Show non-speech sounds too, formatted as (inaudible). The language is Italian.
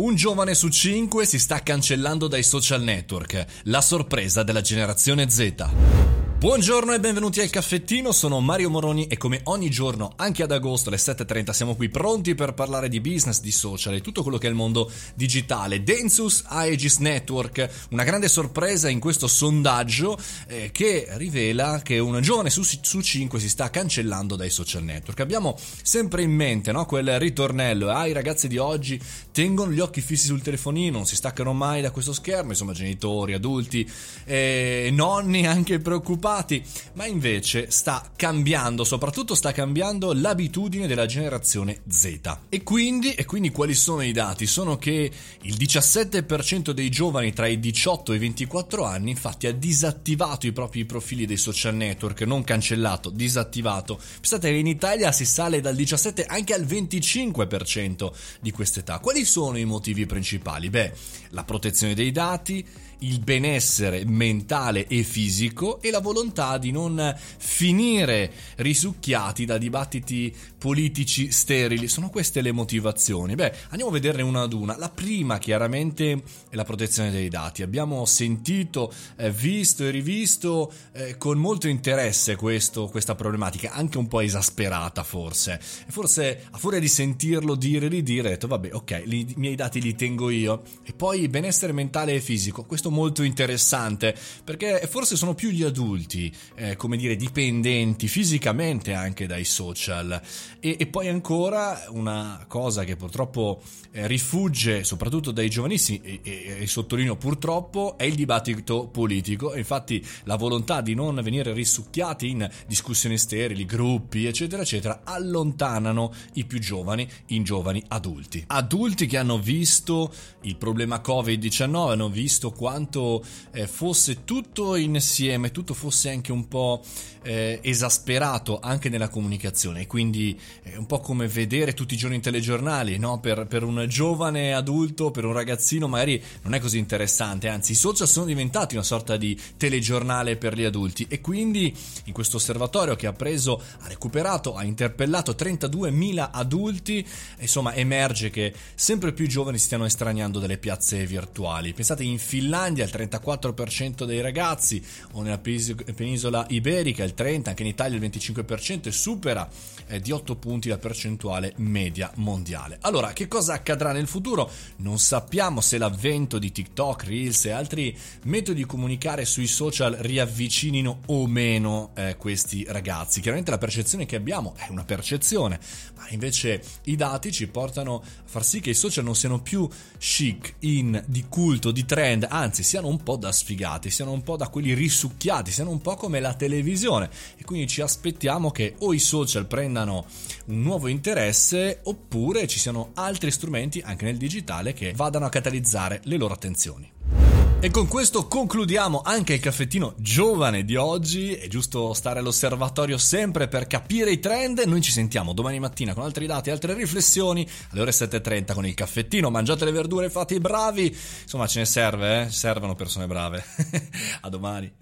Un giovane su cinque si sta cancellando dai social network. La sorpresa della generazione Z. Buongiorno e benvenuti al caffettino, sono Mario Moroni e come ogni giorno, anche ad agosto alle 7.30, siamo qui pronti per parlare di business, di social e tutto quello che è il mondo digitale. Densus Aegis Network, una grande sorpresa in questo sondaggio eh, che rivela che un giovane su, su 5 si sta cancellando dai social network. Abbiamo sempre in mente no, quel ritornello, ah i ragazzi di oggi tengono gli occhi fissi sul telefonino, non si staccano mai da questo schermo, insomma genitori, adulti, eh, nonni anche preoccupati preoccupati, ma invece sta cambiando, soprattutto sta cambiando l'abitudine della generazione Z. E quindi, e quindi quali sono i dati? Sono che il 17% dei giovani tra i 18 e i 24 anni infatti ha disattivato i propri profili dei social network, non cancellato, disattivato. Pensate che in Italia si sale dal 17 anche al 25% di quest'età. Quali sono i motivi principali? Beh, la protezione dei dati, il benessere mentale e fisico e la volontà di non finire risucchiati da dibattiti politici sterili. Sono queste le motivazioni. Beh, andiamo a vederne una ad una. La prima chiaramente è la protezione dei dati. Abbiamo sentito, eh, visto e rivisto eh, con molto interesse questo, questa problematica, anche un po' esasperata forse. E forse a furia di sentirlo dire e ridire, ho detto vabbè, ok, i miei dati li tengo io. E poi benessere mentale e fisico. Questo molto interessante perché forse sono più gli adulti, eh, come dire, dipendenti fisicamente anche dai social. E, e poi ancora una cosa che purtroppo eh, rifugge soprattutto dai giovanissimi, e, e, e sottolineo purtroppo, è il dibattito politico. Infatti la volontà di non venire risucchiati in discussioni sterili, gruppi, eccetera, eccetera, allontanano i più giovani in giovani adulti. Adulti che hanno visto il problema Covid-19, hanno visto quanto eh, fosse tutto insieme, tutto fosse anche un po' eh, esasperato anche nella comunicazione. Quindi è un po' come vedere tutti i giorni i telegiornali, no? per, per, un giovane adulto, per un ragazzino, magari non è così interessante. Anzi, i social sono diventati una sorta di telegiornale per gli adulti. E quindi in questo osservatorio che ha preso, ha recuperato, ha interpellato 32.000 adulti, insomma, emerge che sempre più giovani stiano estraniando dalle piazze virtuali. Pensate in Finlandia il 34% dei ragazzi o nella penisola iberica il 30%, anche in Italia il 25% e supera eh, di 8 punti la percentuale media mondiale. Allora, che cosa accadrà nel futuro? Non sappiamo se l'avvento di TikTok, Reels e altri metodi di comunicare sui social riavvicinino o meno eh, questi ragazzi. Chiaramente la percezione che abbiamo è una percezione, ma invece i dati ci portano a far sì che i social non siano più chic, in, di culto, di trend, anzi anzi siano un po' da sfigati, siano un po' da quelli risucchiati, siano un po' come la televisione e quindi ci aspettiamo che o i social prendano un nuovo interesse oppure ci siano altri strumenti anche nel digitale che vadano a catalizzare le loro attenzioni. E con questo concludiamo anche il caffettino giovane di oggi. È giusto stare all'osservatorio sempre per capire i trend. Noi ci sentiamo domani mattina con altri dati, altre riflessioni alle ore 7.30 con il caffettino. Mangiate le verdure, fate i bravi. Insomma, ce ne serve, eh? Servono persone brave. (laughs) A domani.